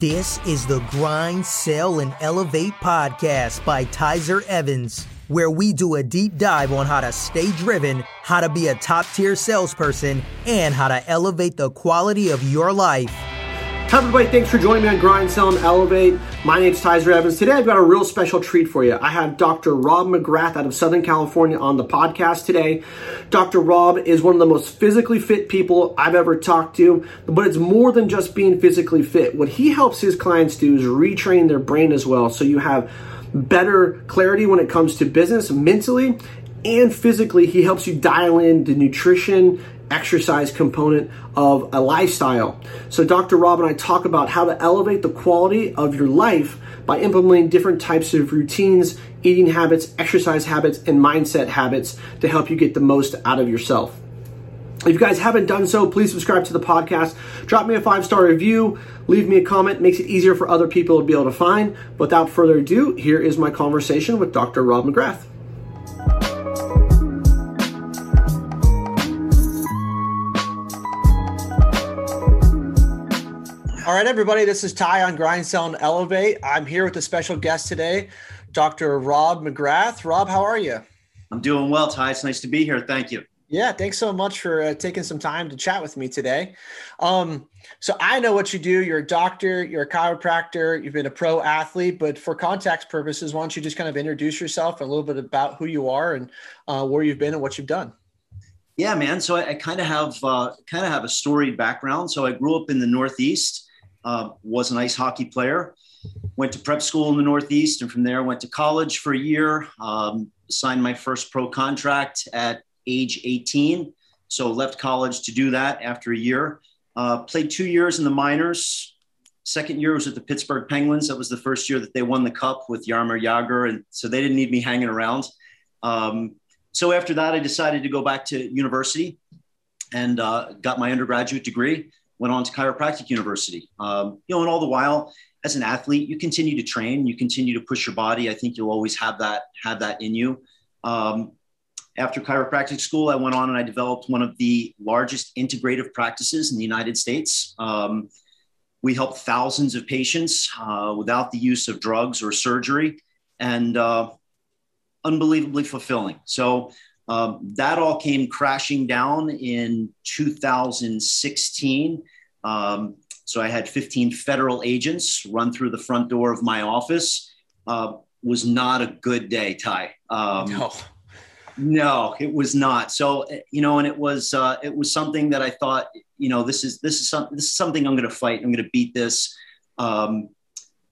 This is the Grind, Sell, and Elevate podcast by Tyzer Evans, where we do a deep dive on how to stay driven, how to be a top tier salesperson, and how to elevate the quality of your life. Hi, everybody. Thanks for joining me on Grind, Sell, and Elevate. My name is Tyzer Evans. Today, I've got a real special treat for you. I have Dr. Rob McGrath out of Southern California on the podcast today. Dr. Rob is one of the most physically fit people I've ever talked to, but it's more than just being physically fit. What he helps his clients do is retrain their brain as well. So you have better clarity when it comes to business mentally and physically. He helps you dial in the nutrition exercise component of a lifestyle. So, Dr. Rob and I talk about how to elevate the quality of your life by implementing different types of routines, eating habits, exercise habits, and mindset habits to help you get the most out of yourself. If you guys haven't done so, please subscribe to the podcast. Drop me a five star review. Leave me a comment. Makes it easier for other people to be able to find. Without further ado, here is my conversation with Dr. Rob McGrath. All right, everybody, this is Ty on Grind, Sell, and Elevate. I'm here with a special guest today, Dr. Rob McGrath. Rob, how are you? I'm doing well, Ty. It's nice to be here. Thank you. Yeah, thanks so much for uh, taking some time to chat with me today. Um, so I know what you do. You're a doctor, you're a chiropractor, you've been a pro athlete, but for context purposes, why don't you just kind of introduce yourself and a little bit about who you are and uh, where you've been and what you've done? Yeah, man. So I, I kind of have uh, kind of have a storied background. So I grew up in the Northeast uh, was an ice hockey player. Went to prep school in the Northeast, and from there went to college for a year. Um, signed my first pro contract at age 18. So left college to do that after a year. Uh, played two years in the minors. Second year was at the Pittsburgh Penguins. That was the first year that they won the cup with Jaromir Jagr, and so they didn't need me hanging around. Um, so after that, I decided to go back to university and uh, got my undergraduate degree went on to chiropractic university. Um, you know, and all the while, as an athlete, you continue to train, you continue to push your body. I think you'll always have that have that in you. Um, after chiropractic school, I went on and I developed one of the largest integrative practices in the United States. Um, we help thousands of patients uh, without the use of drugs or surgery, and uh, unbelievably fulfilling. So um, that all came crashing down in 2016. Um, so I had 15 federal agents run through the front door of my office. Uh, was not a good day, Ty. Um, no. No, it was not. So you know, and it was uh, it was something that I thought, you know, this is this is some, this is something I'm going to fight. I'm going to beat this. Um,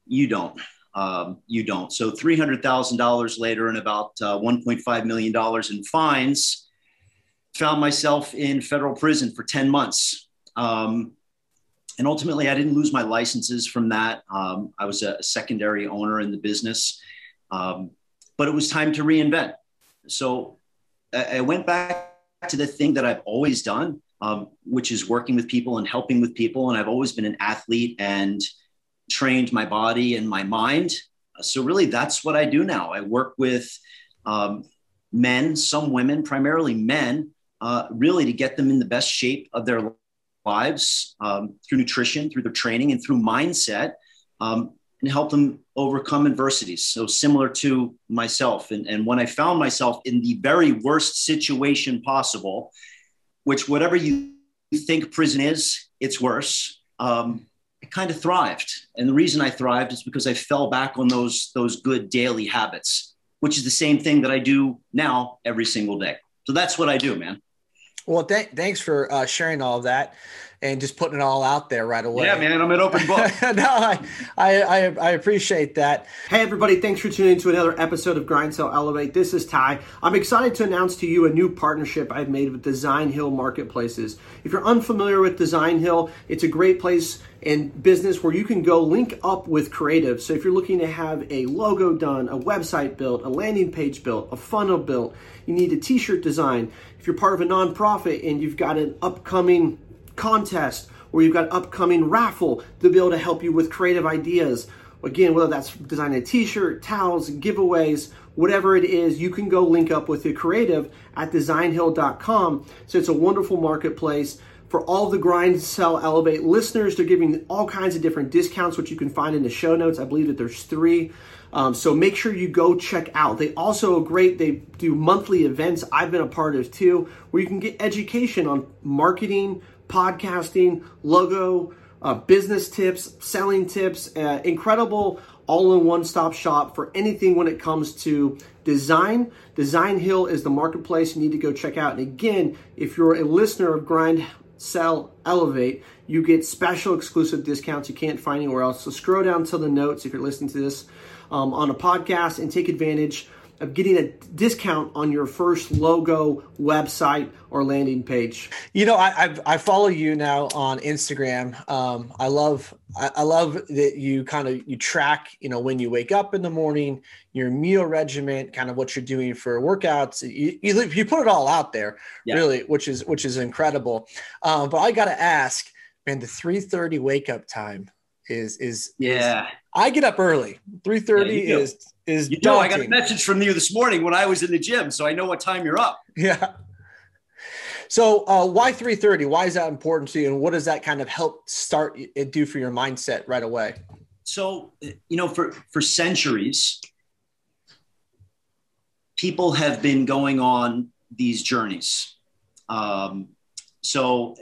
you don't um, you don't. So $300,000 later and about uh, $1.5 million in fines, found myself in federal prison for 10 months. Um, and ultimately, I didn't lose my licenses from that. Um, I was a secondary owner in the business, um, but it was time to reinvent. So I, went back to the thing that I've always done, um, which is working with people and helping with people. And I've always been an athlete and trained my body and my mind. So, really, that's what I do now. I work with um, men, some women, primarily men, uh, really to get them in the best shape of their lives um, through nutrition, through their training, and through mindset, um, and help them overcome adversities. So, similar to myself. And, and when I found myself in the very worst situation possible, which, whatever you think prison is, it's worse. Um, I kind of thrived. And the reason I thrived is because I fell back on those, those good daily habits, which is the same thing that I do now every single day. So that's what I do, man. Well, th- thanks for uh, sharing all of that and just putting it all out there right away. Yeah, man, I'm an open book. no, I, I, I, appreciate that. Hey, everybody, thanks for tuning in to another episode of Grind Sell Elevate. This is Ty. I'm excited to announce to you a new partnership I've made with Designhill Marketplaces. If you're unfamiliar with Designhill, it's a great place and business where you can go link up with creative. So if you're looking to have a logo done, a website built, a landing page built, a funnel built, you need a t-shirt design. If you're part of a nonprofit and you've got an upcoming contest or you've got upcoming raffle to be able to help you with creative ideas. Again, whether that's designing a t-shirt, towels, giveaways, whatever it is, you can go link up with the creative at designhill.com. So it's a wonderful marketplace for all the Grind, Sell, Elevate listeners. They're giving all kinds of different discounts, which you can find in the show notes. I believe that there's three. Um, so make sure you go check out. They also are great. They do monthly events. I've been a part of too, where you can get education on marketing, podcasting, logo, uh, business tips, selling tips, uh, incredible all in one stop shop for anything when it comes to design. Designhill is the marketplace you need to go check out. And again, if you're a listener of Grind, Sell, Elevate, you get special exclusive discounts you can't find anywhere else. So scroll down to the notes if you're listening to this um, on a podcast and take advantage of getting a discount on your first logo, website, or landing page. You know, I I, I follow you now on Instagram. Um, I love I, I love that you kind of you track. You know, when you wake up in the morning, your meal regimen, kind of what you're doing for workouts. You you, you put it all out there, yeah. really, which is which is incredible. Um, but I got to ask, man, the 3:30 wake up time is is yeah. Is, I get up early. 3:30 yeah, is is you know, I got a message from you this morning when I was in the gym, so I know what time you're up. Yeah. So uh, why 3:30? Why is that important to you, and what does that kind of help start it do for your mindset right away? So you know, for for centuries, people have been going on these journeys. Um, so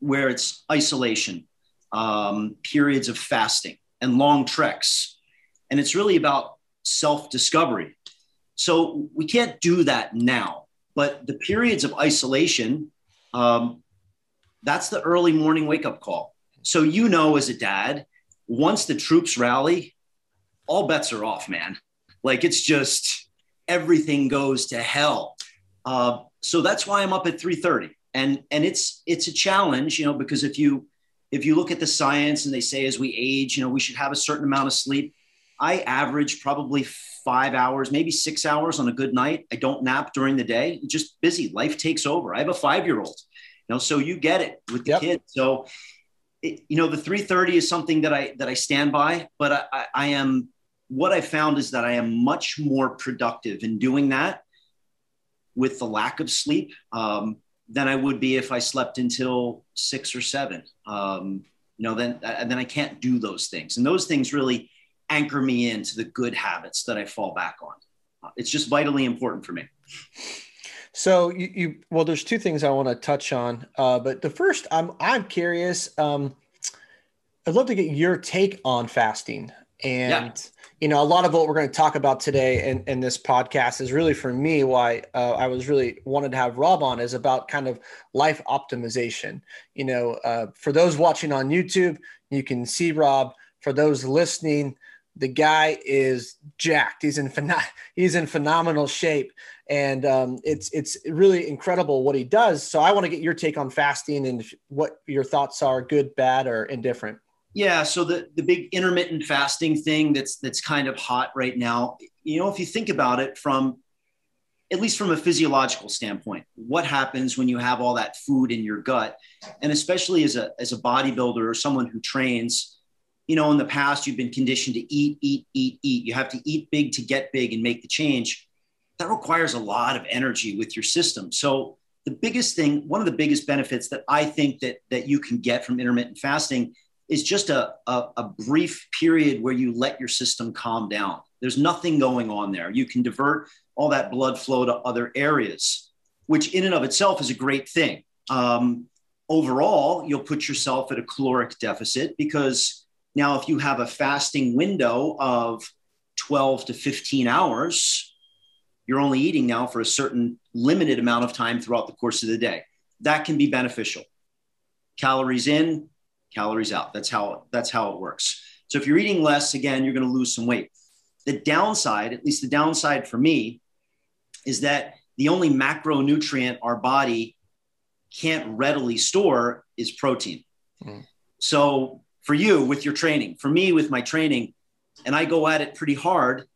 where it's isolation, um, periods of fasting, and long treks, and it's really about self discovery. So we can't do that now. But the periods of isolation, um, that's the early morning wake up call. So you know, as a dad, once the troops rally, all bets are off, man. Like it's just everything goes to hell. Uh, so that's why I'm up at 3:30, and and it's it's a challenge, you know, because if you if you look at the science and they say as we age, you know, we should have a certain amount of sleep. I average probably five hours, maybe six hours on a good night. I don't nap during the day. just busy. Life takes over. I have a five year old, you know, so you get it with the yep. kids. So, it, you know, the 330 is something that I, that I stand by, but I, I, I am, what I found is that I am much more productive in doing that with the lack of sleep um, than I would be if I slept until six or seven. Um, you know, then, and then I can't do those things. And those things really anchor me into the good habits that I fall back on. Uh, it's just vitally important for me. So you, you well, there's two things I want to touch on, uh, but the first, I'm I'm curious. Um, I'd love to get your take on fasting, and yeah. you know, a lot of what we're going to talk about today in, in this podcast is really for me why uh, I was really wanted to have Rob on is about kind of life optimization. You know, uh, for those watching on YouTube, you can see Rob. For those listening, the guy is jacked. He's in he's in phenomenal shape, and um, it's it's really incredible what he does. So I want to get your take on fasting and what your thoughts are, good, bad, or indifferent. Yeah, so the the big intermittent fasting thing that's that's kind of hot right now. You know, if you think about it from at least from a physiological standpoint, what happens when you have all that food in your gut, and especially as a as a bodybuilder or someone who trains you know, in the past, you've been conditioned to eat, eat, eat, eat. You have to eat big to get big and make the change. That requires a lot of energy with your system. So the biggest thing, one of the biggest benefits that I think that that you can get from intermittent fasting is just a, a, a brief period where you let your system calm down. There's nothing going on there. You can divert all that blood flow to other areas, which in and of itself is a great thing. Um, overall, you'll put yourself at a caloric deficit because now, if you have a fasting window of 12 to 15 hours, you're only eating now for a certain limited amount of time throughout the course of the day. That can be beneficial. Calories in, calories out. That's how that's how it works. So if you're eating less, again, you're going to lose some weight. The downside, at least the downside for me, is that the only macronutrient our body can't readily store is protein. Mm. So for you with your training, for me with my training, and I go at it pretty hard,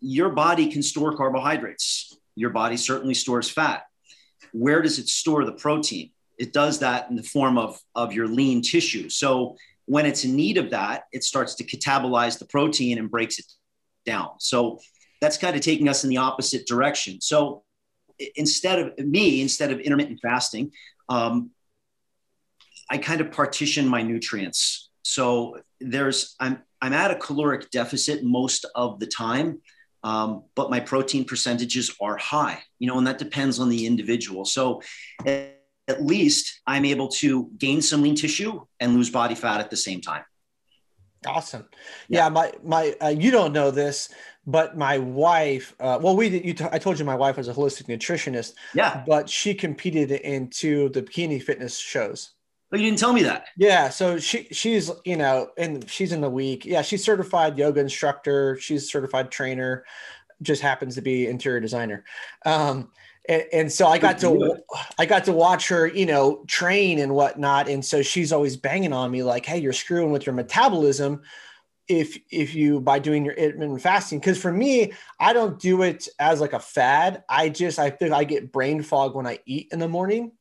your body can store carbohydrates. Your body certainly stores fat. Where does it store the protein? It does that in the form of, of your lean tissue. So when it's in need of that, it starts to catabolize the protein and breaks it down. So that's kind of taking us in the opposite direction. So instead of me, instead of intermittent fasting, um, I kind of partition my nutrients. So there's I'm I'm at a caloric deficit most of the time, um, but my protein percentages are high. You know, and that depends on the individual. So at, at least I'm able to gain some lean tissue and lose body fat at the same time. Awesome. Yeah, yeah my my uh, you don't know this, but my wife. Uh, well, we did. you t- I told you my wife was a holistic nutritionist. Yeah. But she competed in two the bikini fitness shows. Oh, you didn't tell me that. Yeah, so she she's you know and she's in the week. Yeah, she's certified yoga instructor. She's certified trainer. Just happens to be interior designer. Um, and, and, so I got to I got to watch her, you know, train and whatnot. And so she's always banging on me like, "Hey, you're screwing with your metabolism." If if you by doing your intermittent fasting, because for me, I don't do it as like a fad. I just I think I get brain fog when I eat in the morning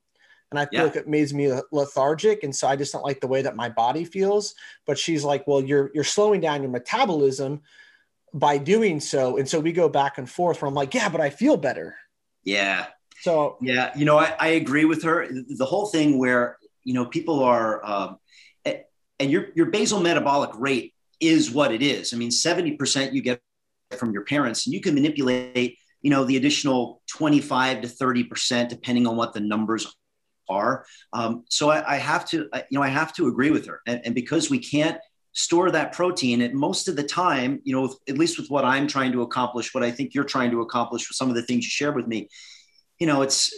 and I feel yeah. like it makes me lethargic, and so I just don't like the way that my body feels. But she's like, "Well, you're you're slowing down your metabolism by doing so," and so we go back and forth. Where I'm like, "Yeah, but I feel better." Yeah. So yeah, you know, I, I agree with her. The whole thing where you know people are, um, and your your basal metabolic rate is what it is. I mean, seventy percent you get from your parents, and you can manipulate you know the additional 25 to 30 percent depending on what the numbers are. Um, so I, I, have to, you know, I have to agree with her. And, and, because we can't store that protein, and most of the time, you know, at least with what I'm trying to accomplish, what I think you're trying to accomplish with some of the things you shared with me, you know, it's,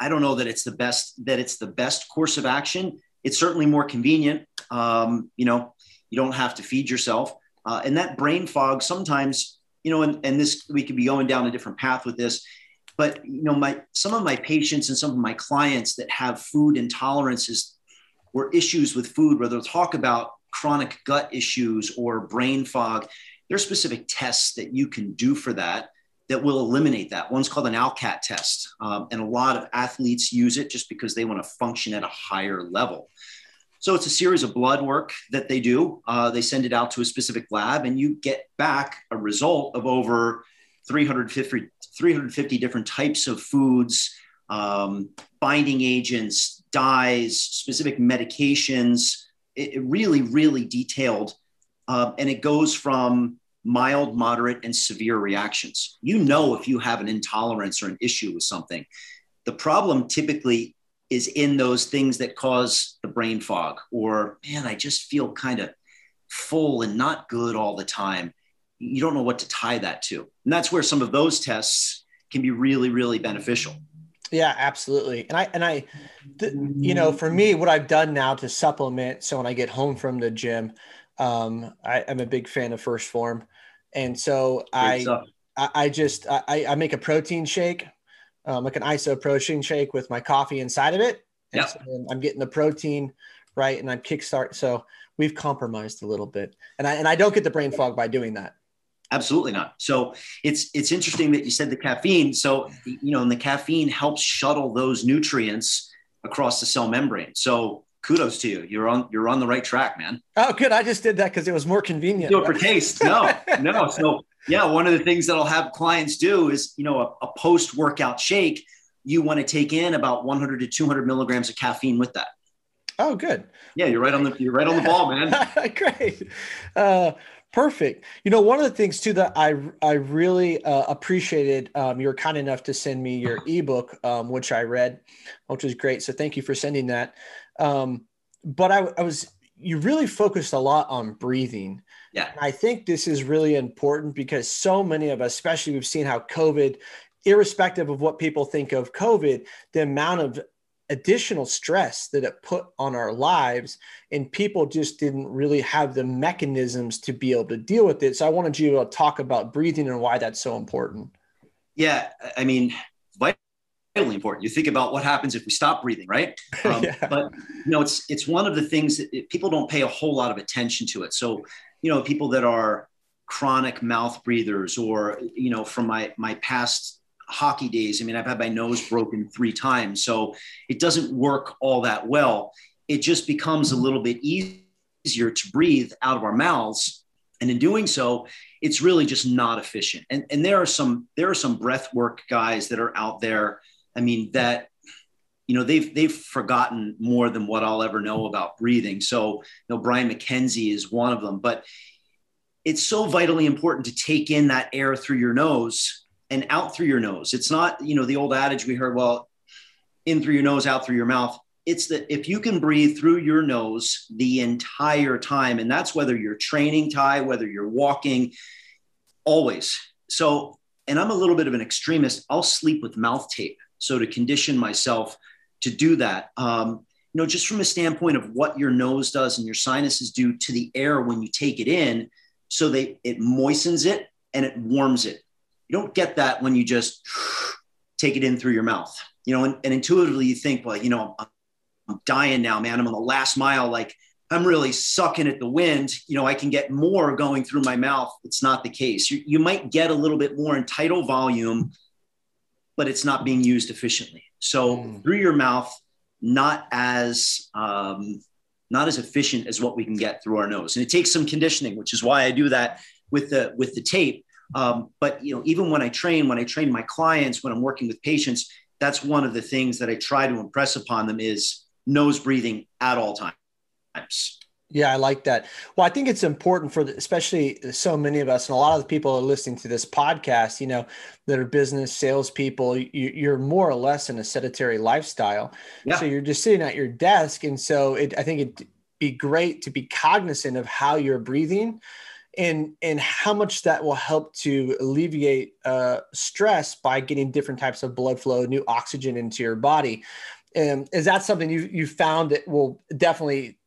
I don't know that it's the best, that it's the best course of action. It's certainly more convenient. Um, you know, you don't have to feed yourself. Uh, and that brain fog sometimes, you know, and, and this, we could be going down a different path with this but you know, my some of my patients and some of my clients that have food intolerances or issues with food, where they'll talk about chronic gut issues or brain fog, there's specific tests that you can do for that that will eliminate that. One's called an ALCAT test, um, and a lot of athletes use it just because they want to function at a higher level. So it's a series of blood work that they do. Uh, they send it out to a specific lab, and you get back a result of over 350, 350 different types of foods, um, binding agents, dyes, specific medications. It, it really, really detailed. Uh, and it goes from mild, moderate, and severe reactions. You know if you have an intolerance or an issue with something. The problem typically is in those things that cause the brain fog, or man, I just feel kind of full and not good all the time you don't know what to tie that to. And that's where some of those tests can be really, really beneficial. Yeah, absolutely. And I, and I, th- you know, for me, what I've done now to supplement. So when I get home from the gym, um, I, am a big fan of 1st Phorm. And so I, I, I, just, I, I make a protein shake, um, like an iso protein shake with my coffee inside of it. And so I'm getting the protein right. And I'm kickstart. So we've compromised a little bit and I, and I don't get the brain fog by doing that. Absolutely not. So it's it's interesting that you said the caffeine. So you know, and the caffeine helps shuttle those nutrients across the cell membrane. So kudos to you. You're on you're on the right track, man. Oh, good. I just did that because it was more convenient. Do it for taste. No, no. So yeah, one of the things that I'll have clients do is you know a, a post workout shake. You want to take in about 100 to 200 milligrams of caffeine with that. Oh, good. Yeah, you're right on the you're right on the ball, man. Great. Uh, Perfect. You know, one of the things too that I I really uh, appreciated. Um, you were kind enough to send me your ebook, um, which I read, which was great. So thank you for sending that. Um, but I, I was you really focused a lot on breathing. Yeah. And I think this is really important because so many of us, especially we've seen how COVID, irrespective of what people think of COVID, the amount of additional stress that it put on our lives and people just didn't really have the mechanisms to be able to deal with it. So i wanted you to talk about breathing and why that's so important. Yeah i mean vitally important. You think about what happens if we stop breathing right? Um, yeah. but you know it's it's one of the things that it, people don't pay a whole lot of attention to it. So you know people that are chronic mouth breathers or you know from my my past hockey days. I mean, I've had my nose broken three times, so it doesn't work all that well. It just becomes a little bit easier to breathe out of our mouths. And in doing so, it's really just not efficient. And, and there are some there are some breath work guys that are out there. I mean, that you know they've they've forgotten more than what I'll ever know about breathing. So you know Brian MacKenzie is one of them, but it's so vitally important to take in that air through your nose and out through your nose. It's not you know the old adage we heard, well, in through your nose, out through your mouth. It's that if you can breathe through your nose the entire time, and that's whether you're training Ty, whether you're walking, always. So, and I'm a little bit of an extremist. I'll sleep with mouth tape. So to condition myself to do that. Um, you know, just from a standpoint of what your nose does and your sinuses do to the air when you take it in, so they it moistens it and it warms it. You don't get that when you just take it in through your mouth. You know, and, and intuitively you think, well, you know, I'm, I'm dying now, man. I'm on the last mile. Like I'm really sucking at the wind. You know, I can get more going through my mouth. It's not the case. You, you might get a little bit more in tidal volume, but it's not being used efficiently. So mm. through your mouth, not as um, not as efficient as what we can get through our nose, and it takes some conditioning, which is why I do that with the with the tape. Um, but you know, even when I train, when I train my clients, when I'm working with patients, that's one of the things that I try to impress upon them is nose breathing at all times. Yeah, I like that. Well, I think it's important for the, especially so many of us, and a lot of the people are listening to this podcast, you know, that are business salespeople. You, are more or less in a sedentary lifestyle, yeah. so you're just sitting at your desk, and so it, I think it'd be great to be cognizant of how you're breathing, and and how much that will help to alleviate uh, stress by getting different types of blood flow, new oxygen into your body. And is that something you you found that will definitely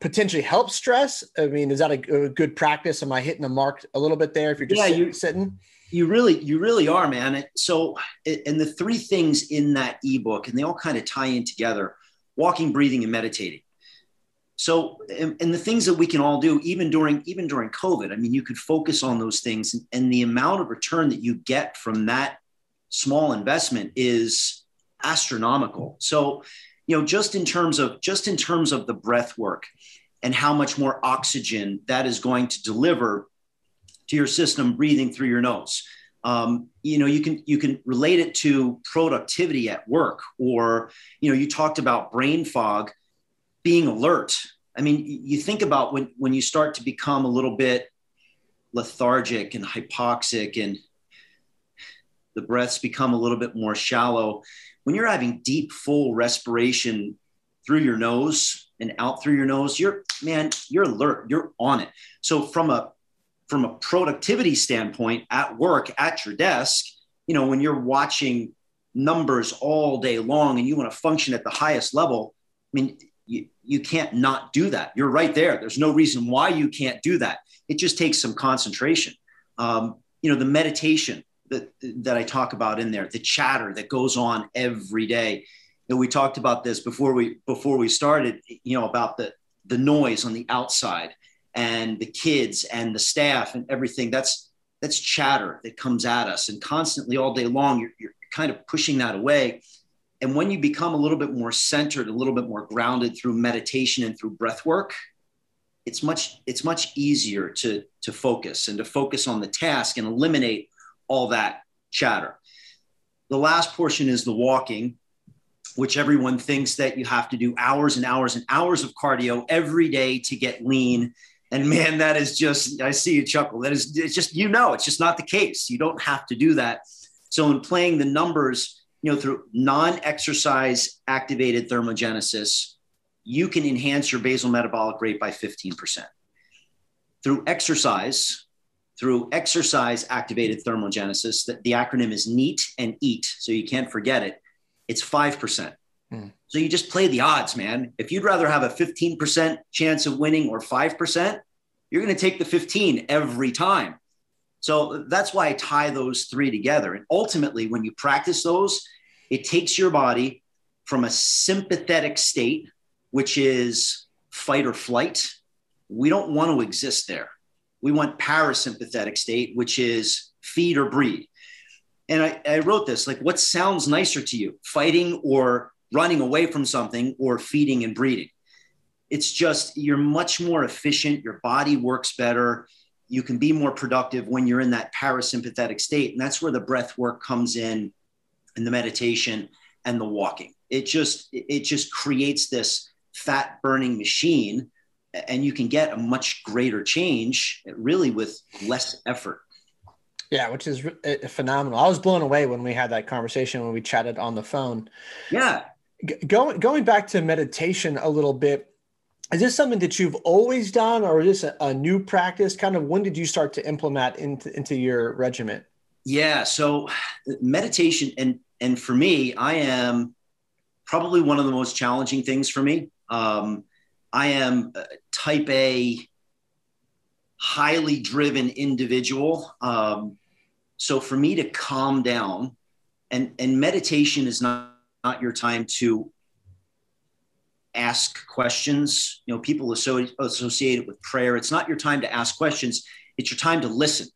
potentially help stress? I mean, is that a, a, good practice? Am I hitting the mark a little bit there if you're just yeah, sitting, you, sitting? You really, you really are, man. So, and the three things in that ebook, and they all kind of tie in together: walking, breathing, and meditating. So, and, and, the things that we can all do, even during even during COVID. I mean, you could focus on those things, and, and the amount of return that you get from that small investment is astronomical. So, you know, just in terms of just in terms of the breath work and how much more oxygen that is going to deliver to your system breathing through your nose. Um, you know, you can you can relate it to productivity at work, or you know, you talked about brain fog, being alert. I mean, you think about when when you start to become a little bit lethargic and hypoxic, and the breaths become a little bit more shallow when you're having deep, full respiration through your nose and out through your nose, you're man, you're alert, you're on it. So from a from a productivity standpoint at work at your desk, you know, when you're watching numbers all day long and you want to function at the highest level, I mean, you, can't not do that. You're right there. There's no reason why you can't do that. It just takes some concentration. Um, you know, the meditation, that, that I talk about in there, the chatter that goes on every day. And we talked about this before we before we started, you know, about the the noise on the outside and the kids and the staff and everything. That's that's chatter that comes at us and constantly all day long. You're, you're kind of pushing that away. And when you become a little bit more centered, a little bit more grounded through meditation and through breath work, it's much it's much easier to to focus and to focus on the task and eliminate all that chatter. The last portion is the walking, which everyone thinks that you have to do hours and hours and hours of cardio every day to get lean. And man, that is just, I see you chuckle. That is, it's just, you know, it's just not the case. You don't have to do that. So, in playing the numbers, you know, through non exercise activated thermogenesis, you can enhance your basal metabolic rate by 15%. Through exercise, through exercise activated thermogenesis. The, the acronym is NEAT and EAT, so you can't forget it. It's 5%. Mm. So you just play the odds, man. If you'd rather have a 15% chance of winning or 5%, you're going to take the 15 every time. So that's why I tie those three together. And ultimately, when you practice those, it takes your body from a sympathetic state, which is fight or flight. We don't want to exist there we want parasympathetic state, which is feed or breed. And I, I wrote this like, what sounds nicer to you, fighting or running away from something or feeding and breeding? It's just you're much more efficient, your body works better, you can be more productive when you're in that parasympathetic state. And that's where the breath work comes in and the meditation and the walking. It just it just creates this fat burning machine and you can get a much greater change really with less effort. Yeah, which is eh, phenomenal. I was blown away when we had that conversation when we chatted on the phone. Yeah. going going back to meditation a little bit, is this something that you've always done or is this a, a, new practice kind of when did you start to implement into, into your regiment yeah so meditation and and for me i am probably one of the most challenging things for me um, i am type a highly driven individual um, so for me to calm down and and meditation is not not your time to ask questions. You know, people associate it with prayer. It's not your time to ask questions. It's your time to listen,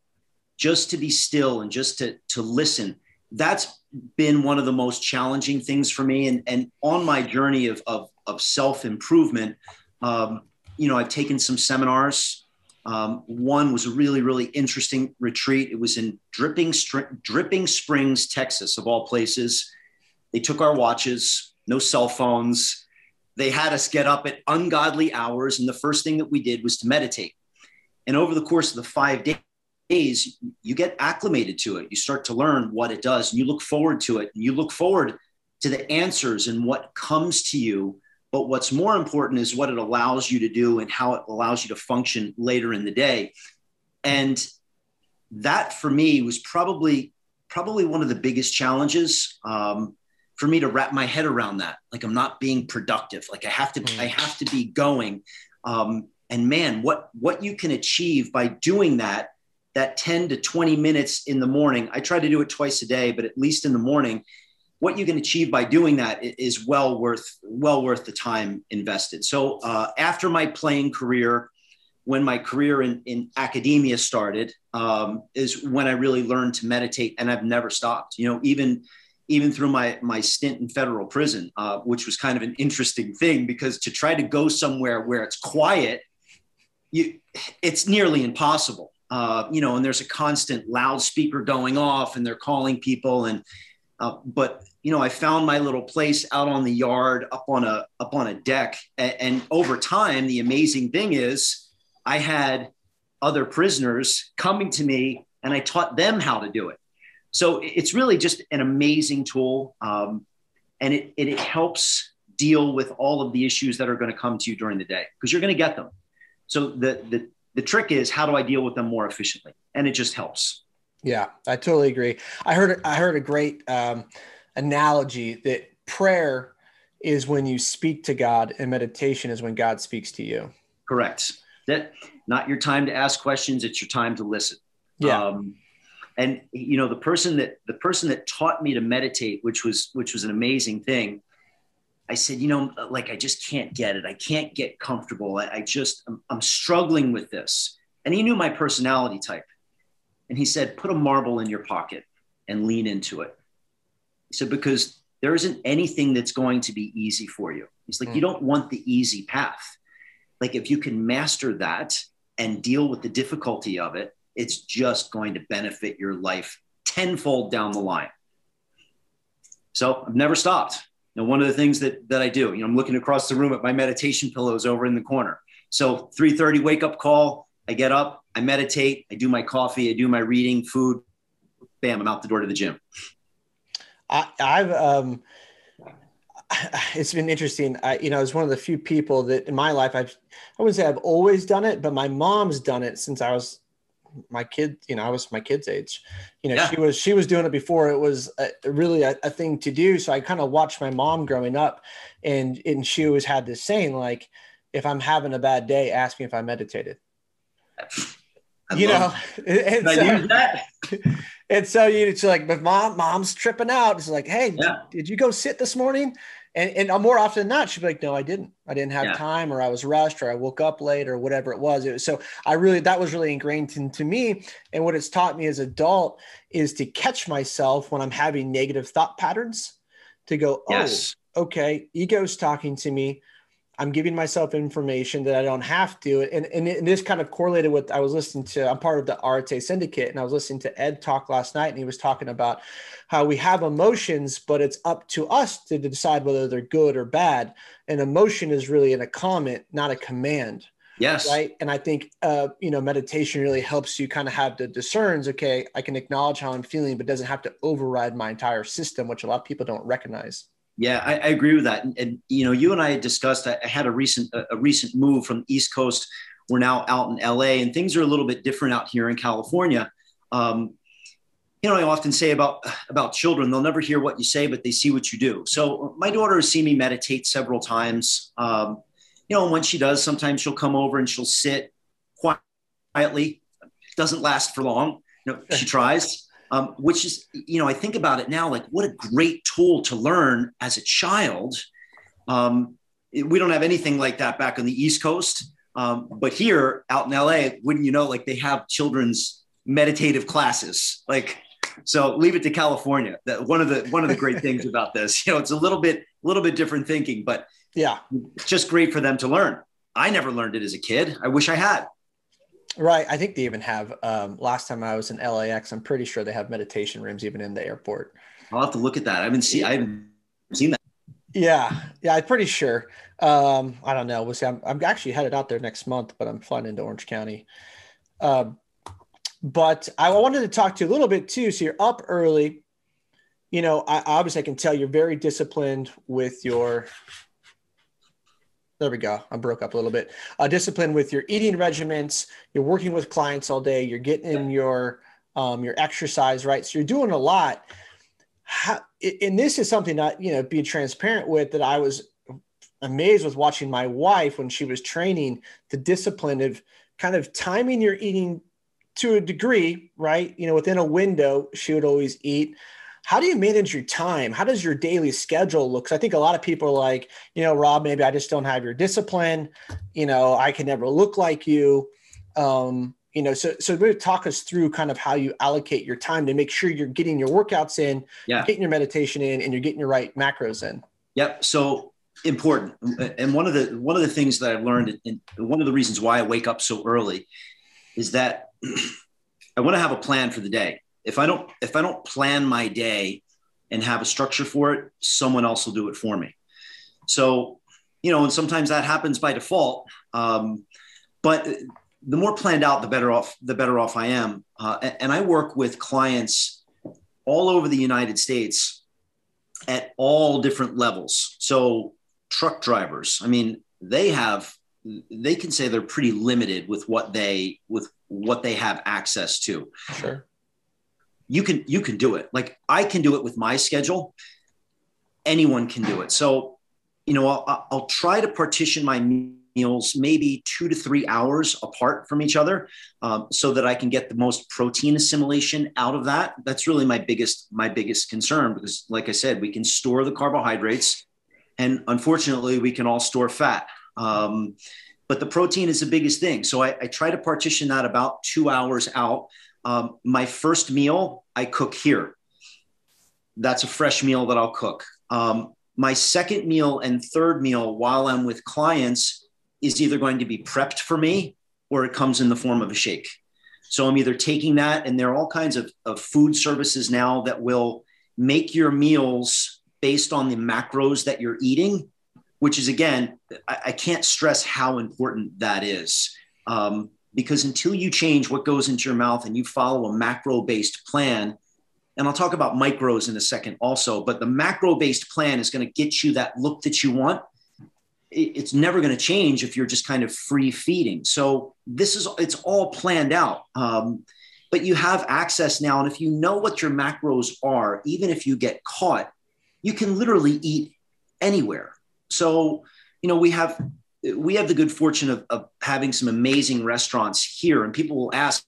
just to be still and just to, to listen. That's been one of the most challenging things for me. And, and on my journey of, of, of self improvement, um, you know, I've taken some seminars. Um, one was a really, really interesting retreat. It was in Dripping, Dripping Springs, Texas, of all places. They took our watches, no cell phones they had us get up at ungodly hours. And the first thing that we did was to meditate. And over the course of the five days, you get acclimated to it. You start to learn what it does and you look forward to it. And you look forward to the answers and what comes to you. But what's more important is what it allows you to do and how it allows you to function later in the day. And that for me was probably probably one of the biggest challenges. Um, for me to wrap my head around that. Like I'm not being productive. Like I have to, mm. I have to be going. Um, and man, what what you can achieve by doing that, that 10 to 20 minutes in the morning. I try to do it twice a day, but at least in the morning, what you can achieve by doing that is well worth well worth the time invested. So uh, after my playing career, when my career in, in academia started, um, is when I really learned to meditate, and I've never stopped. You know, even even through my my stint in federal prison, uh, which was kind of an interesting thing because to try to go somewhere where it's quiet, you it's nearly impossible. Uh, you know, and there's a constant loudspeaker going off, and they're calling people, and uh, but you know, I found my little place out on the yard, up on a up on a deck, and, and over time, the amazing thing is, I had other prisoners coming to me, and I taught them how to do it so it's really just an amazing tool. Um, and it, it, it helps deal with all of the issues that are going to come to you during the day because you're going to get them. So the, the, the trick is how do I deal with them more efficiently? And it just helps. Yeah, I totally agree. I heard, I heard a great um, analogy that prayer is when you speak to God and meditation is when God speaks to you. Correct. That not your time to ask questions. It's your time to listen. Yeah. Um, and you know the person that the person that taught me to meditate which was which was an amazing thing i said you know like i just can't get it. I can't get comfortable. I, I just I'm, I'm struggling with this. And he knew my personality type. And he said put a marble in your pocket and lean into it. He said because there isn't anything that's going to be easy for you. He's like mm. you don't want the easy path. Like if you can master that and deal with the difficulty of it it's just going to benefit your life tenfold down the line. So I've never stopped. Know, one of the things that that I do, you know, I'm looking across the room at my meditation pillows over in the corner. So 3:30 wake up call. I get up, I meditate, I do my coffee, I do my reading, food. Bam, I'm out the door to the gym. I, I've um, it's been interesting. I, you know, it's one of the few people that in my life I've I wouldn't say I've always done it, but my mom's done it since I was my kid, you know, I was my kid's age. You know, yeah. she was she was doing it before it was a, really a, a, thing to do. So I kind of watched my mom growing up, and and she always had this saying like, "If I'm having a bad day, ask me if I meditated." I you know, and, so, and so you it's like, but mom, mom's tripping out. It's like, hey, yeah. did you go sit this morning? And, and more often than not, she'd be like, no, I didn't. I didn't have yeah. time or I was rushed or I woke up late or whatever it was. It was. So I really, that was really ingrained into me. And what it's taught me as an adult is to catch myself when I'm having negative thought patterns to go, oh, okay, ego's talking to me. I'm giving myself information that I don't have to. And, and, and this kind of correlated with I was listening to, I'm part of the Arete Syndicate, and I was listening to Ed talk last night, and he was talking about how we have emotions, but it's up to us to decide whether they're good or bad. And emotion is really in a comment, not a command. Yes. Right. And I think, uh, you know, meditation really helps you kind of have the discerns. Okay. I can acknowledge how I'm feeling, but doesn't have to override my entire system, which a lot of people don't recognize. Yeah, I, I agree with that. And, and, you know, you and I had discussed. I, had a recent a, a recent move from the East Coast. We're now out in LA, and things are a little bit different out here in California. Um, you know, I often say about about children, they'll never hear what you say, but they see what you do. So my daughter has seen me meditate several times. Um, you know, and when she does, sometimes she'll come over and she'll sit quietly. Doesn't last for long. You know, she tries um, which is, you know, I think about it now, like what a great tool to learn as a child. Um, we don't have anything like that back on the East Coast. Um, but here out in LA, wouldn't you know, like they have children's meditative classes. Like, so leave it to California. That one of the one of the great things about this, you know, it's a little bit a little bit different thinking, but yeah, just great for them to learn. I never learned it as a kid. I wish I had. Right. I think they even have. Um, last time I was in LAX, I'm pretty sure they have meditation rooms even in the airport. I'll have to look at that. I haven't seen. I haven't seen that. Yeah, yeah, I'm pretty sure. Um, I don't know. We'll see. I'm, I'm actually headed out there next month, but I'm flying into Orange County. Um, but I wanted to talk to you a little bit too. So you're up early. You know, I obviously I can tell you're very disciplined with your there we go. I broke up a little bit. Uh, discipline with your eating regimens. You're working with clients all day. You're getting in your um, your exercise right. So you're doing a lot. How, and this is something that you know, being transparent with that I was amazed with watching my wife when she was training the discipline of kind of timing your eating to a degree, right? You know, within a window, she would always eat how do you manage your time? How does your daily schedule look? Because I think a lot of people are like, you know, Rob, maybe I just don't have your discipline. You know, I can never look like you. Um, you know, so so maybe talk us through kind of how you allocate your time to make sure you're getting your workouts in, yeah. getting your meditation in, and you're getting your right macros in. Yep. So important. And one of the one of the things that I've learned, and one of the reasons why I wake up so early, is that I want to have a plan for the day if I don't if I don't plan my day and have a structure for it, someone else will do it for me. So, you know, and sometimes that happens by default. Um, but the more planned out, the better off the better off I am. Uh, and I work with clients all over the United States at all different levels. So, truck drivers. I mean, they have they can say they're pretty limited with what they with what they have access to. Sure you can you can do it. Like i can do it with my schedule. Anyone can do it. So you know i'll, I'll try to partition my meals maybe two to three hours apart from each other um, so that i can get the most protein assimilation out of that. That's really my biggest my biggest concern because like i said we can store the carbohydrates and unfortunately we can all store fat. Um, but the protein is the biggest thing. So I, I try to partition that about two hours out um, my first meal, I cook here. That's a fresh meal that I'll cook. Um, my second meal and third meal while I'm with clients is either going to be prepped for me or it comes in the form of a shake. So I'm either taking that, and there are all kinds of, of food services now that will make your meals based on the macros that you're eating, which is again, I, I can't stress how important that is. Um, because until you change what goes into your mouth and you follow a macro based plan, and I'll talk about micros in a second also, but the macro based plan is going to get you that look that you want. It's never going to change if you're just kind of free feeding. So this is it's all planned out. Um, but you have access now. And if you know what your macros are, even if you get caught, you can literally eat anywhere. So, you know, we have we have the good fortune of, of having some amazing restaurants here, and people will ask,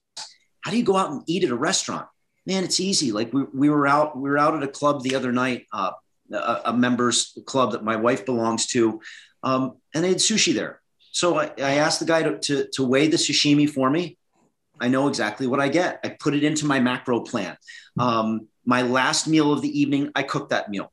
"How do you go out and eat at a restaurant?" Man, it's easy. Like we, we were out we were out at a club the other night, uh, a, a, members club that my wife belongs to, um, and they had sushi there. So I, I asked the guy to, to, to weigh the sashimi for me. I know exactly what I get. I put it into my macro plan. Um, my last meal of the evening, I cook that meal.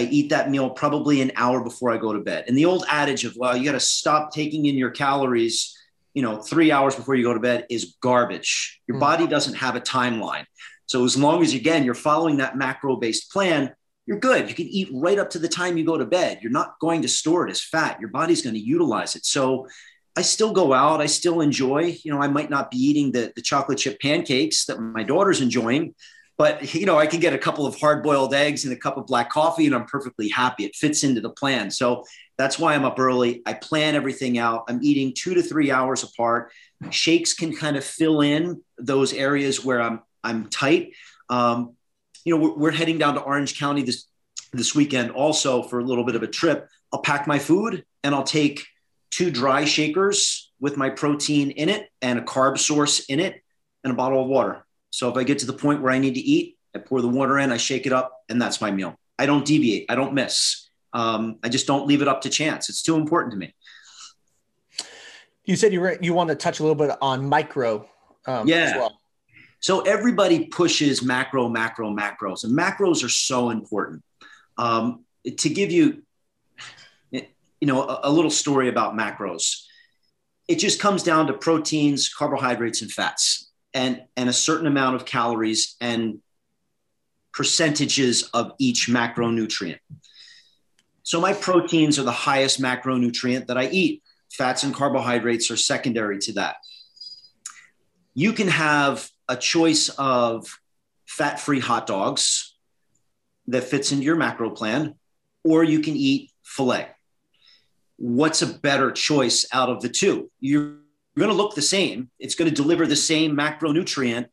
I eat that meal probably an hour before I go to bed. And the old adage of, well, you got to stop taking in your calories, you know, three hours before you go to bed is garbage. Your mm. body doesn't have a timeline. So as long as, again, you're following that macro based plan, you're good. You can eat right up to the time you go to bed. You're not going to store it as fat. Your body's going to utilize it. So I still go out. I still enjoy, you know, I might not be eating the, the chocolate chip pancakes that my daughter's enjoying, but, you know, I can get a couple of hard boiled eggs and a cup of black coffee and I'm perfectly happy. It fits into the plan. So that's why I'm up early. I plan everything out. I'm eating two to three hours apart. Shakes can kind of fill in those areas where I'm, I'm tight. Um, you know, we're, we're heading down to Orange County this, this weekend also for a little bit of a trip. I'll pack my food and I'll take two dry shakers with my protein in it and a carb source in it and a bottle of water. So if I get to the point where I need to eat, I pour the water in, I shake it up, and that's my meal. I don't deviate, I don't miss. Um, I just don't leave it up to chance. It's too important to me. You said you were, you want to touch a little bit on micro um, yeah. Well. So everybody pushes macro, macro, macros, and macros are so important. Um, to give you you know, a, a little story about macros. It just comes down to proteins, carbohydrates, and fats, and and a certain amount of calories and percentages of each macronutrient. So my proteins are the highest macronutrient that I eat. Fats and carbohydrates are secondary to that. You can have a choice of fat-free hot dogs that fits into your macro plan, or you can eat filet what's a better choice out of the two? You're going to look the same. It's going to deliver the same macronutrient,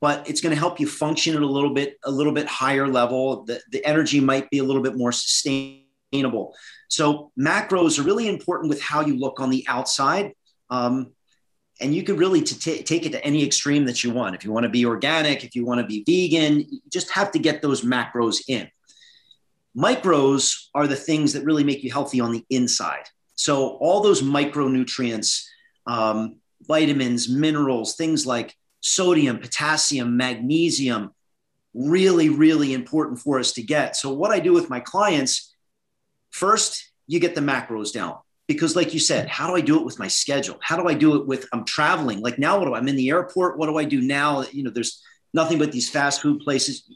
but it's going to help you function at a little bit a little bit higher level. The, the energy might be a little bit more sustainable. So macros are really important with how you look on the outside. Um, and you can really t- take it to any extreme that you want. If you want to be organic, if you want to be vegan, you just have to get those macros in. Micros are the things that really make you healthy on the inside. So, all those micronutrients, um, vitamins, minerals, things like sodium, potassium, magnesium, really, really important for us to get. So, what I do with my clients, first, you get the macros down. Because, like you said, how do I do it with my schedule? How do I do it with I'm traveling? Like now, what do I, I'm in the airport? What do I do now? You know, there's nothing but these fast food places.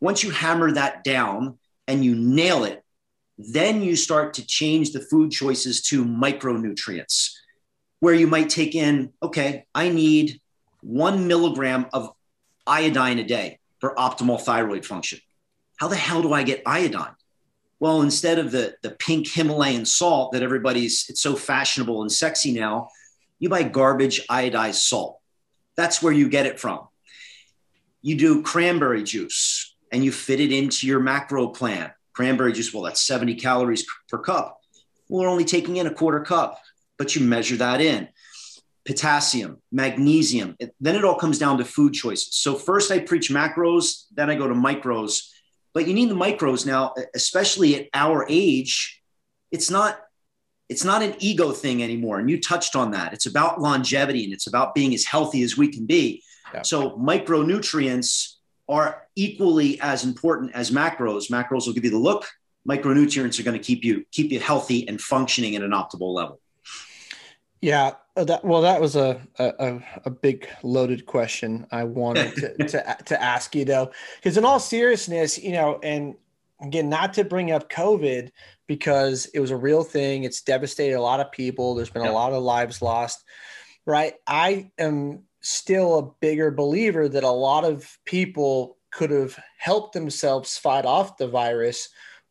Once you hammer that down, and you nail it, then you start to change the food choices to micronutrients, where you might take in, okay, I need one milligram of iodine a day for optimal thyroid function. How the hell do I get iodine? Well, instead of the, the pink Himalayan salt that everybody's, it's so fashionable and sexy now, you buy garbage iodized salt. That's where you get it from. You do cranberry juice and you fit it into your macro plan. Cranberry juice, well, that's 70 calories per cup. We're only taking in a quarter cup, but you measure that in. Potassium, magnesium, it, then it all comes down to food choices. So, first I preach macros, then I go to micros. But you need the micros now, especially at our age. It's not it's not an ego thing anymore. And you touched on that. It's about longevity and it's about being as healthy as we can be. Yeah. So micronutrients are equally as important as macros. Macros will give you the look. Micronutrients are going to keep you keep you healthy and functioning at an optimal level. Yeah, uh, that, well, that was a, a a big loaded question I wanted to to, to ask you though, because in all seriousness, you know, and again, not to bring up COVID because it was a real thing. It's devastated a lot of people. There's been a lot of lives lost, right? I am still a bigger believer that a lot of people could have helped themselves fight off the virus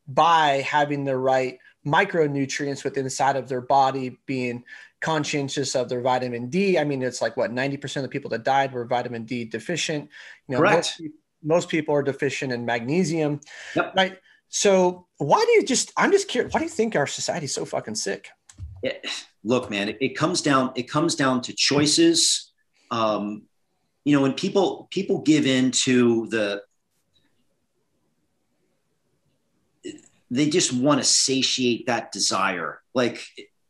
by having the right micronutrients within inside of their body being conscientious of their vitamin D. I mean, it's like what 90% of the people that died were vitamin D deficient. You know, Correct. Most, most people are deficient in magnesium. Yep. Right. So why do you just I'm just curious, why do you think our society is so fucking sick? It, look, man, it, it comes down, it comes down to choices um, you know, when people people give in to the they just want to satiate that desire like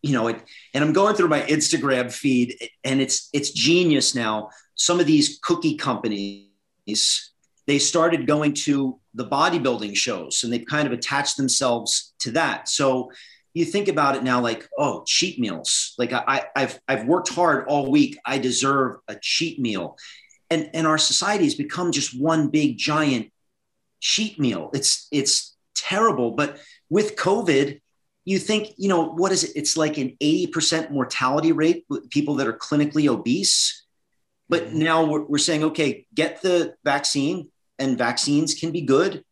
you know it and i'm going through my instagram feed and it's it's genius now some of these cookie companies they started going to the bodybuilding shows and they've kind of attached themselves to that. So you think about it now like, oh, cheat meals. Like I, I've, I've worked hard all week. I deserve a cheat meal. And, and our society has become just one big giant cheat meal. It's, it's terrible. But with COVID, you think, you know, what is it? It's like an 80% mortality rate with people that are clinically obese. But mm-hmm. now we're, we're saying, okay, get the vaccine, and vaccines can be good.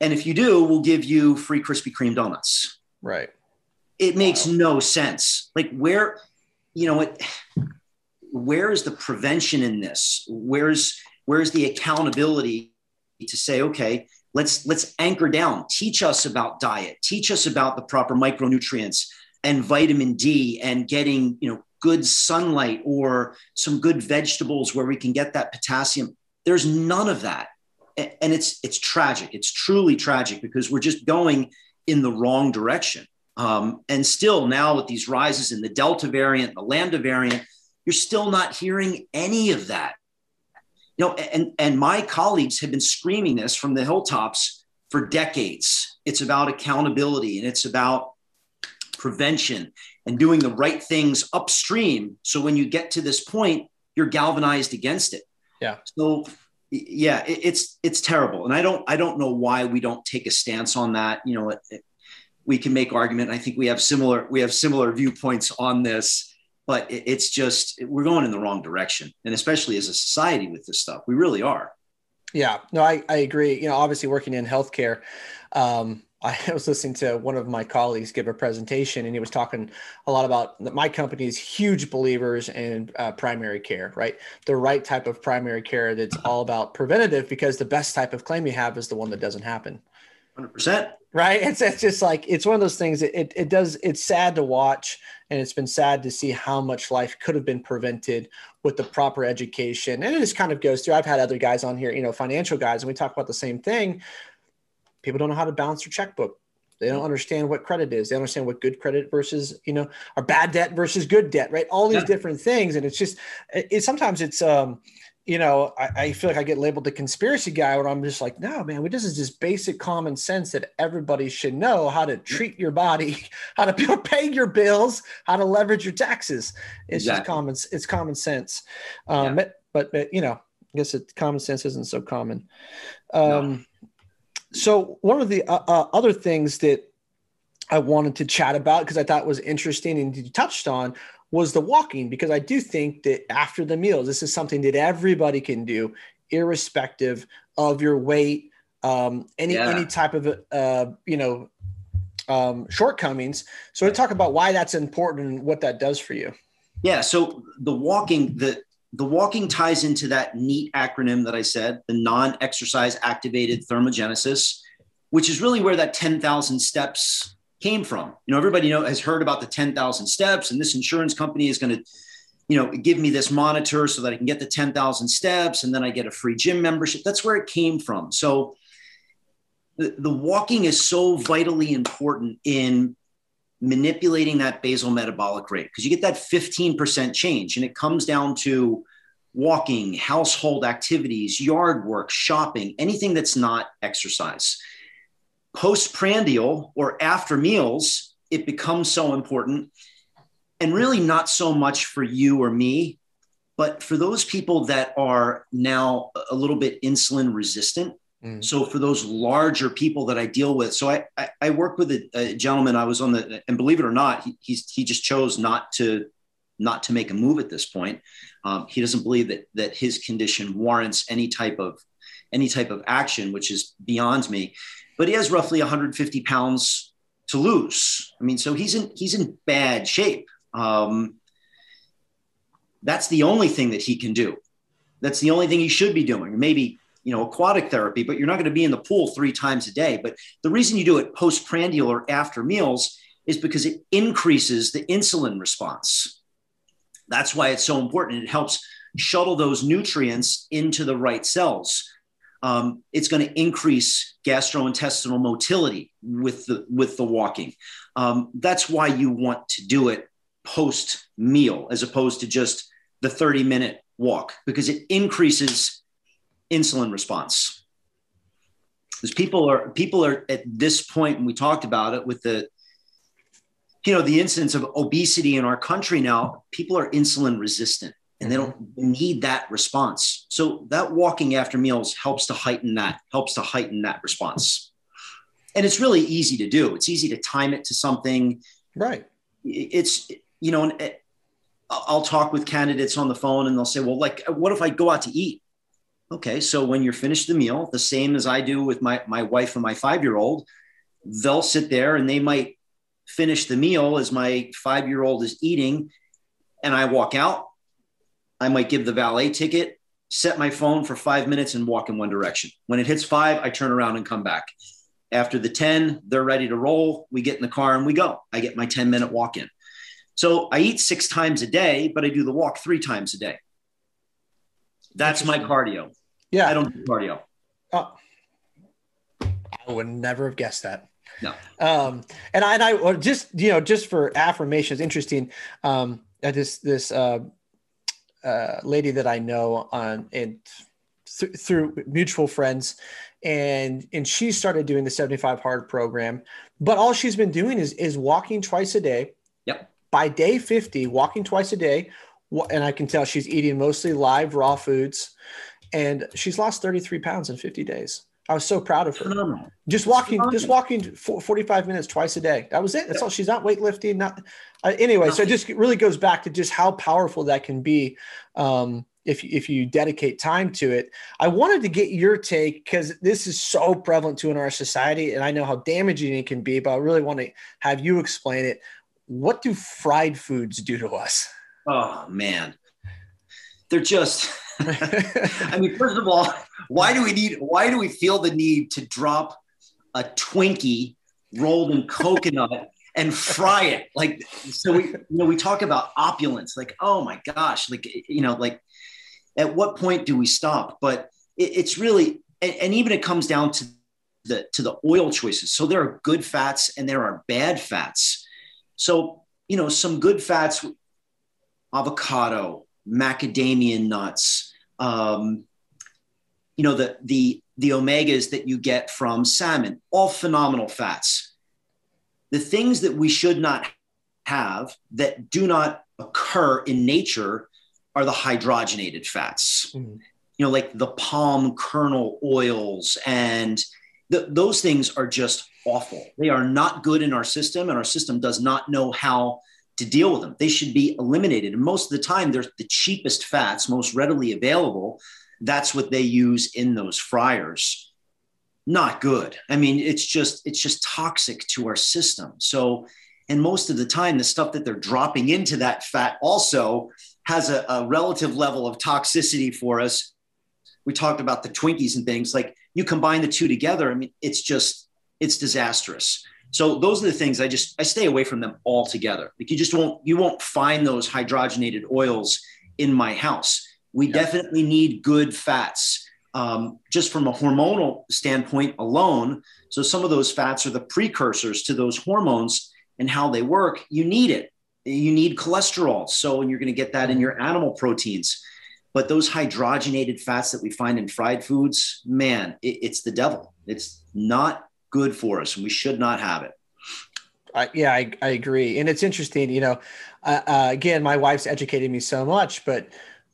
And if you do, we'll give you free Krispy Kreme donuts. Right. It makes wow. no sense. Like where, you know, it, where is the prevention in this? Where's where's the accountability to say, okay, let's let's anchor down, teach us about diet, teach us about the proper micronutrients and vitamin D and getting, you know, good sunlight or some good vegetables where we can get that potassium. There's none of that. And it's it's tragic. It's truly tragic because we're just going in the wrong direction. Um, and still now with these rises in the Delta variant, the Lambda variant, you're still not hearing any of that. You know, and, and my colleagues have been screaming this from the hilltops for decades. It's about accountability and it's about prevention and doing the right things upstream. So when you get to this point, you're galvanized against it. Yeah. So yeah, it, it's it's terrible, and I don't I don't know why we don't take a stance on that. You know, it, it, we can make argument. I think we have similar we have similar viewpoints on this, but it's just we're going in the wrong direction, and especially as a society with this stuff, we really are. Yeah, no, I, I agree. You know, obviously working in healthcare, um, I was listening to one of my colleagues give a presentation, and he was talking a lot about my company is huge believers in uh, primary care, right? The right type of primary care that's all about preventative, because the best type of claim you have is the one that doesn't happen. Hundred percent. Right. It's it's just like it's one of those things. It, it it does. It's sad to watch, and it's been sad to see how much life could have been prevented with the proper education. And it just kind of goes through. I've had other guys on here, you know, financial guys, and we talk about the same thing people don't know how to balance their checkbook they don't understand what credit is they understand what good credit versus you know or bad debt versus good debt right all these yeah. different things and it's just it, sometimes it's um you know I, I, feel like i get labeled the conspiracy guy where i'm just like no man this is just basic common sense that everybody should know how to treat your body how to pay your bills how to leverage your taxes. It's exactly. just common it's common sense. Um yeah. but, but, you know i guess it common sense isn't so common. Um no. so one of the uh, uh, other things that I wanted to chat about because I thought was interesting and you touched on was the walking because I do think that after the meals, this is something that everybody can do, irrespective of your weight, um, any yeah. any type of uh, you know um, shortcomings. So to talk about why that's important and what that does for you. Yeah. So the walking, the the walking ties into that neat acronym that I said, the non exercise activated thermogenesis, which is really where that 10,000 steps came from. You know, everybody know, has heard about the 10,000 steps, and this insurance company is going to, you know, give me this monitor so that I can get the 10,000 steps and then I get a free gym membership. That's where it came from. So the, the walking is so vitally important in manipulating that basal metabolic rate because you get that 15% change and it comes down to walking, household activities, yard work, shopping, anything that's not exercise. Postprandial or after meals, it becomes so important and really not so much for you or me, but for those people that are now a little bit insulin resistant Mm. So for those larger people that I deal with, so I I, I work with a, a, gentleman. I was on the and believe it or not, he he's, he just chose not to not to make a move at this point. Um, he doesn't believe that that his condition warrants any type of any type of action, which is beyond me. But he has roughly 150 pounds to lose. I mean, so he's in he's in bad shape. Um, that's the only thing that he can do. That's the only thing he should be doing. Maybe you know, aquatic therapy, but you're not going to be in the pool three times a day. But the reason you do it postprandial or after meals is because it increases the insulin response. That's why it's so important. It helps shuttle those nutrients into the right cells. Um, it's going to increase gastrointestinal motility with the with the walking. Um, that's why you want to do it post meal as opposed to just the 30 minute walk because it increases insulin response. Because people are people are at this point, and we talked about it with the you know the incidence of obesity in our country now people are insulin resistant and they don't need that response. So that walking after meals helps to heighten that helps to heighten that response. And it's really easy to do. It's easy to time it to something. Right. It's you know eh, i'll talk with candidates on the phone and they'll say well like what if i go out to eat? Okay so when you're finished the meal the same as i do with my my wife and my five year old they'll sit there and they might finish the meal as my five year old is eating and I walk out. I might give the valet ticket, set my phone for five minutes, and walk in one direction. When it hits five, I turn around and come back. After the 10, they're ready to roll. We get in the car and we go. I get my 10 minute walk in. So I eat six times a day, but I do the walk three times a day. That's my cardio. Yeah. I don't do cardio. Oh, I would never have guessed that. No. Um, and I, and I just, you know, just for affirmation, it's interesting. Um, this, this, uh, uh, lady that I know on and th- through mutual friends, and and she started doing the 75 hard program, but all she's been doing is is walking twice a day. Yep. By day 50, walking twice a day, and I can tell she's eating mostly live raw foods, and she's lost 33 pounds in 50 days. I was so proud of her. Phenomenal. Just walking, just walking 45 minutes twice a day. That was it. That's yeah. all. She's not weightlifting. Not uh, anyway. No. So it just really goes back to just how powerful that can be um, if if you dedicate time to it. I wanted to get your take because this is so prevalent to in our society, and I know how damaging it can be. But I really want to have you explain it. What do fried foods do to us? Oh man, they're just. I mean, first of all, why do we need? Why do we feel the need to drop a Twinkie rolled in coconut and fry it? Like, so we, you know, we talk about opulence. Like, oh my gosh, like you know, like at what point do we stop? But it, it's really, and, and even it comes down to the to the oil choices. So there are good fats and there are bad fats. So you know, some good fats, avocado, macadamia nuts. Um, you know the the the omegas that you get from salmon all phenomenal fats. The things that we should not have that do not occur in nature are the hydrogenated fats. Mm-hmm. you know like the palm kernel oils and the, those things are just awful. They are not good in our system and our system does not know how to deal with them. They should be eliminated. And most of the time they're the cheapest fats most readily available. That's what they use in those fryers. Not good. I mean it's just it's just toxic to our system. So and most of the time the stuff that they're dropping into that fat also has a, a relative level of toxicity for us. We talked about the twinkies and things. Like you combine the two together i mean it's just it's disastrous so those are the things i just i stay away from them altogether like you just won't you won't find those hydrogenated oils in my house we yep. definitely need good fats um, just from a hormonal standpoint alone. So, some of those fats are the precursors to those hormones and how they work. You need it. You need cholesterol. So, and you're going to get that in your animal proteins. But those hydrogenated fats that we find in fried foods, man, it, it's the devil. It's not good for us, and we should not have it. yeah, I, I agree. And it's interesting, you know, uh, uh, again, my wife's educated me so much, but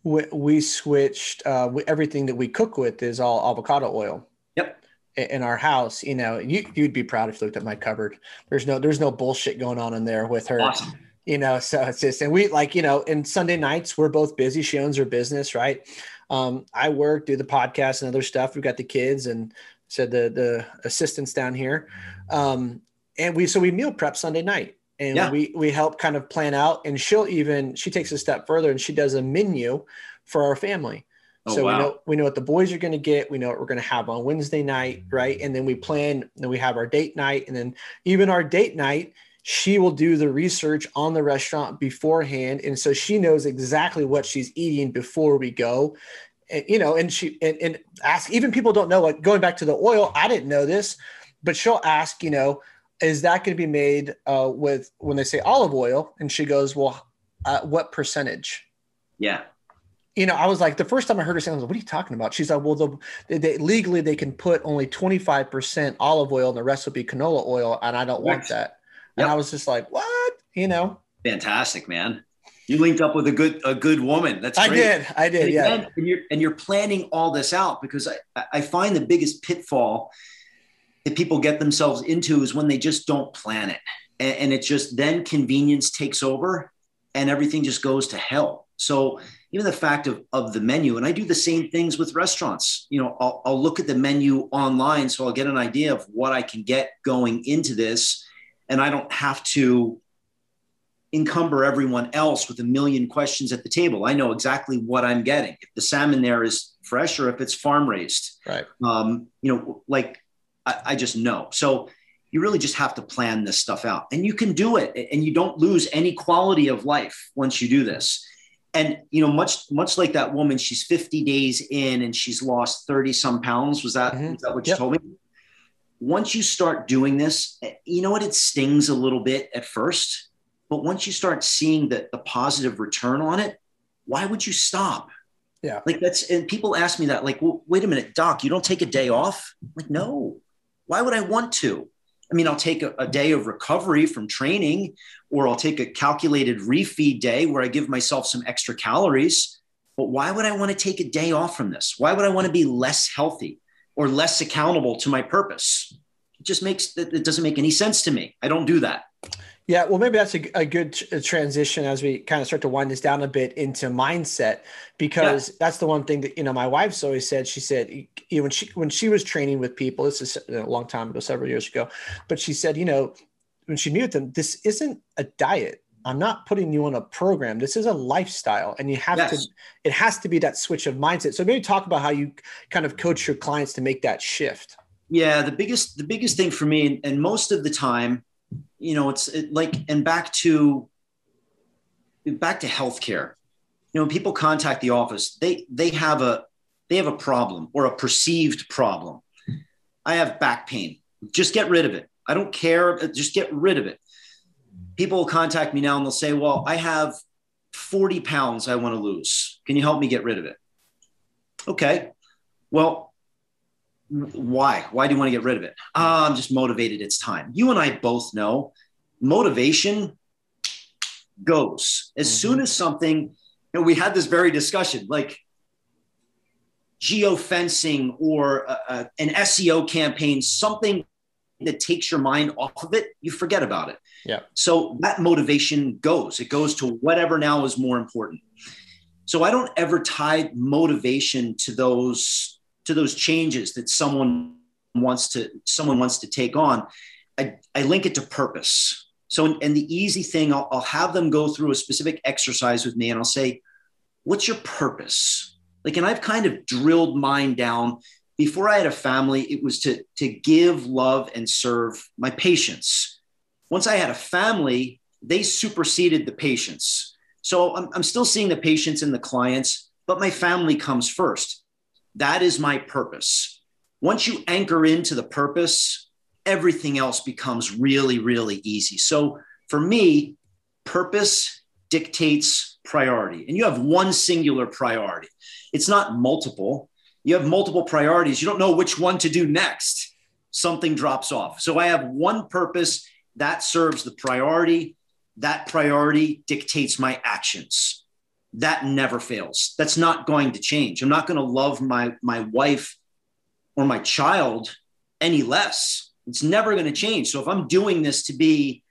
we, we switched uh, we, everything that we cook with is all avocado oil. Yep. In our house, you know, you you'd be proud if you looked at my cupboard. There's no there's no bullshit going on in there with her. Awesome. You know, so it's just and we like you know, and Sunday nights we're both busy. She owns her business, right? Um, I work, do the podcast and other stuff. We've got the kids and said the the assistants down here, um, and we so we meal prep Sunday night and yeah. we we help kind of plan out and she'll even she takes a step further and she does a menu for our family. Oh, so wow. we know we know what the boys are going to get. We know what we're going to have on wednesday night right? And then we plan then we have our date night and then even our date night she will do the research on the restaurant beforehand. And so she knows exactly what she's eating before we go and, you know and she and, and ask even people don't know like going back to the oil i didn't know this but she'll ask you know is that going to be made uh, with when they say olive oil? And she goes, well, uh, what percentage? Yeah. you know, I was like, the first time I heard her say, I was like, what are you talking about? She's like, well, the, they, legally they can put only 25% olive oil and the rest will be canola oil. And I don't want that. And. I was just like, what? You know? Fantastic, man. You linked up with a good, a good woman. That's great. I did. I did. And yeah. Again, and you're, and you're planning all this out because I, I find the biggest pitfall that people get themselves into is when they just don't plan it. And, and it just then convenience takes over and everything just goes to hell. So even the fact of, of the menu, and I do the same things with restaurants. You know, I'll, I'll look at the menu online so I'll get an idea of what I can get going into this. And I don't have to encumber everyone else with a million questions at the table. I know exactly what I'm getting. If the salmon there is fresh or if it's farm raised. Right. Um, you know, like I, I just know. So you really just have to plan this stuff out and you can do it and you don't lose any quality of life once you do this and you know much much like that woman she's 50 days in and she's lost 30 some pounds was that, mm-hmm. was that what yep. you told me once you start doing this you know what it stings a little bit at first but once you start seeing the, the positive return on it why would you stop yeah like that's and people ask me that like well, wait a minute doc you don't take a day off I'm like no why would i want to I mean, I'll take a, a, day of recovery from training, or I'll take a calculated refeed day where I give myself some extra calories. But why would I want to take a day off from this? Why would I want to be less healthy or less accountable to my purpose? It just makes it doesn't make any sense to me. I don't do that. Yeah, well, maybe that's a, a good transition as we kind of start to wind this down a bit into mindset, because yeah. that's the one thing that you know my wife's always said. She said you know, when she when she was training with people, this is a long time ago, several years ago, but she said, you know, when she met them, this isn't a diet. I'm not putting you on a program. This is a lifestyle, and you have yes. to. It has to be that switch of mindset. So maybe talk about how you kind of coach your clients to make that shift. Yeah, the biggest the biggest thing for me, and most of the time you know, it's it, like, and back to back to healthcare. You know, people contact the office, they they have a they have a problem or a perceived problem. I have back pain. Just get rid of it. I don't care. Just get rid of it. People will contact me now and they'll say, "Well, I have 40 pounds I want to lose. Can you help me get rid of it?" Okay. Well, why? Why do you want to get rid of it? Uh, I'm just motivated. It's time. You and I both know motivation goes as mm-hmm. soon as something. Know, we had this very discussion, like geofencing or a, a, an SEO campaign, something that takes your mind off of it, you forget about it. Yeah. So that motivation goes. It goes to whatever now is more important. So I don't ever tie motivation to those to those changes that someone wants to someone wants to take on i, I link it to purpose. So and the easy thing I'll, I'll have them go through a specific exercise with me and i'll say what's your purpose? Like and i've kind of drilled mine down. Before i had a family it was to to give love and serve my patients. Once i had a family they superseded the patients. So I'm, I'm still seeing the patients and the clients but my family comes first that is my purpose. Once you anchor into the purpose, everything else becomes really, really easy. So for me, purpose dictates priority. And you have one singular priority, it's not multiple. You have multiple priorities. You don't know which one to do next. Something drops off. So I have one purpose that serves the priority. That priority dictates my actions that never fails. That's not going to change. I'm not going to love my my wife or my child any less. It's never going to change. So if I'm doing this to be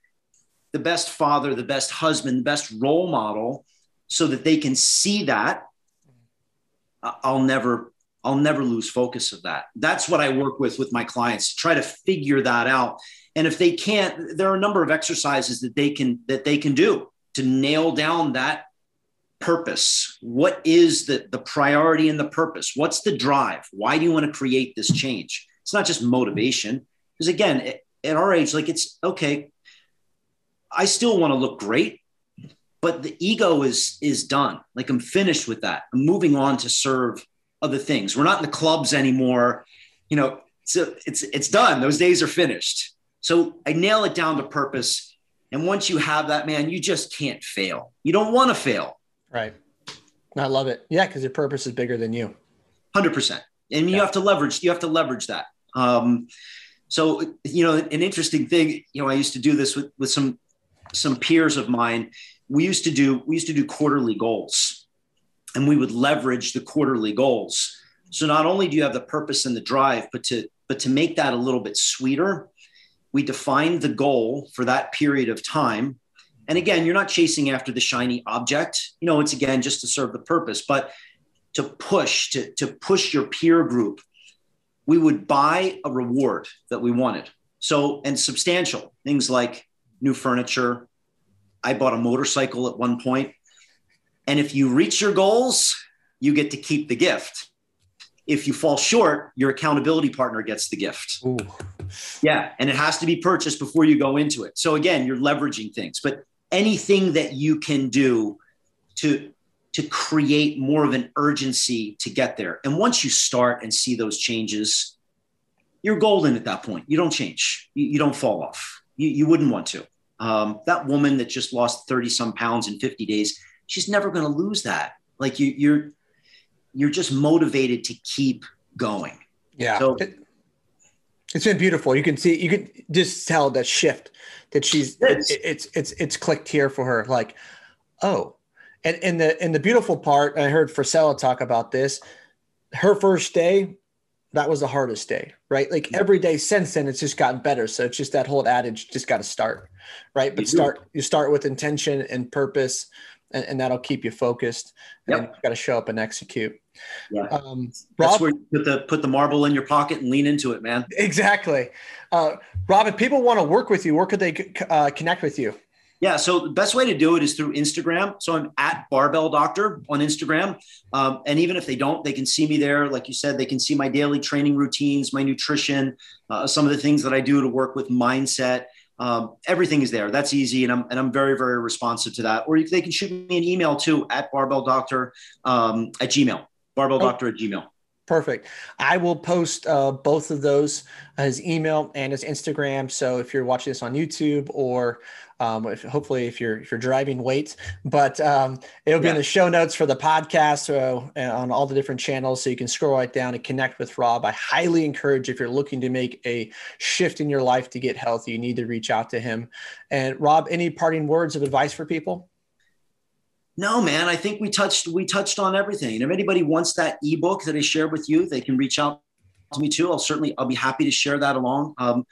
the best father, the best husband, the best role model so that they can see that, I'll never I'll never lose focus of that. That's what I work with with my clients to try to figure that out. And if they can't, there are a number of exercises that they can that they can do to nail down that purpose? What is the the priority and the purpose? What's the drive? Why do you want to create this change? It's not just motivation because again at our age like it's okay i still want to look great but the ego is is done. Like i'm finished with that. I'm moving on to serve other things. We're not in the clubs anymore. You know so it's it's done. Those days are finished. So i nail it down to purpose and once you have that man you just can't fail. You don't want to fail Right. I love it. Yeah, because your purpose is bigger than you. Hundred percent, and you have to leverage. You have to leverage that. Um, so you know, an interesting thing. You know, I used to do this with with some some peers of mine. We used to do we used to do quarterly goals, and we would leverage the quarterly goals. So not only do you have the purpose and the drive, but to but to make that a little bit sweeter, we defined the goal for that period of time. And again, you're not chasing after the shiny object. You know, it's again just to serve the purpose, but to push, to, to push your peer group, we would buy a reward that we wanted. So, and substantial things like new furniture. I bought a motorcycle at one point. And if you reach your goals, you get to keep the gift. If you fall short, your accountability partner gets the gift. Ooh. Yeah. And it has to be purchased before you go into it. So again, you're leveraging things, but anything that you can do to to create more of an urgency to get there. And once you start and see those changes, you're golden at that point. You don't change. You, you don't fall off. You, you wouldn't want to. Um, that woman that just lost 30 some pounds in 50 days, she's never going to lose that. Like you, you're, you're just motivated to keep going. Yeah. So, it, has been beautiful. You can see, you can just tell that shift that she's, it's, it's, it's, it's clicked here for her. Like, oh, and in the, in the beautiful part, I heard Frisella talk about this, her first day, that was the hardest day, right? Like every day since then, it's just gotten better. So it's just that whole adage, just got to start, right? But start, you start with intention and purpose, and, and that'll keep you focused. And yep. you got to show up and execute. Yeah. Um, Rob, That's where you put the put the marble in your pocket and lean into it, man. Exactly. Uh, Rob, if people want to work with you, where could they uh, connect with you? Yeah, so the best way to do it is through Instagram. So I'm at Barbell Doctor on Instagram, um, and even if they don't, they can see me there. Like you said, they can see my daily training routines, my nutrition, uh, some of the things that I do to work with mindset. Um, everything is there. That's easy, and I'm and I'm very very responsive to that. Or they can shoot me an email too at Barbell Doctor um, at Gmail barbell doctor at gmail perfect. I will post uh, both of those his email and his instagram. So if you're watching this on youtube or um, if, hopefully if you're if you're driving wait. But um, it'll be yeah. in the show notes for the podcast so uh, on all the different channels. So you can scroll right down and connect with rob. I highly encourage if you're looking to make a shift in your life to get healthy you need to reach out to him. And rob any parting words of advice for people no, man, I think we touched we touched on everything. And if anybody wants that ebook that I shared with you, they can reach out to me too. I'll certainly I'll be happy to share that along. Um,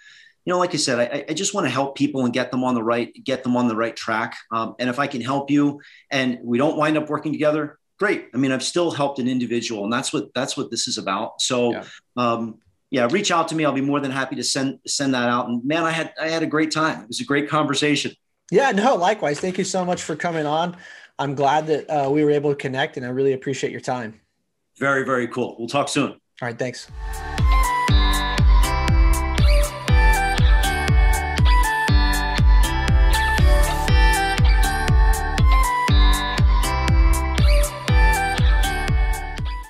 you know, like I said, I, I, just want to help people and get them on the right get them on the right track. Um, and if I can help you, and we don't wind up working together, great. I mean, I've still helped an individual, and that's what that's what this is about. So. Yeah. Um, yeah, reach out to me. I'll be more than happy to send send that out. And man, I had I had a great time. It was a great conversation. Yeah, no, likewise. Thank you so much for coming on. I'm glad that uh, we were able to connect and I really appreciate your time. Very, very cool. We'll talk soon. All right. Thanks.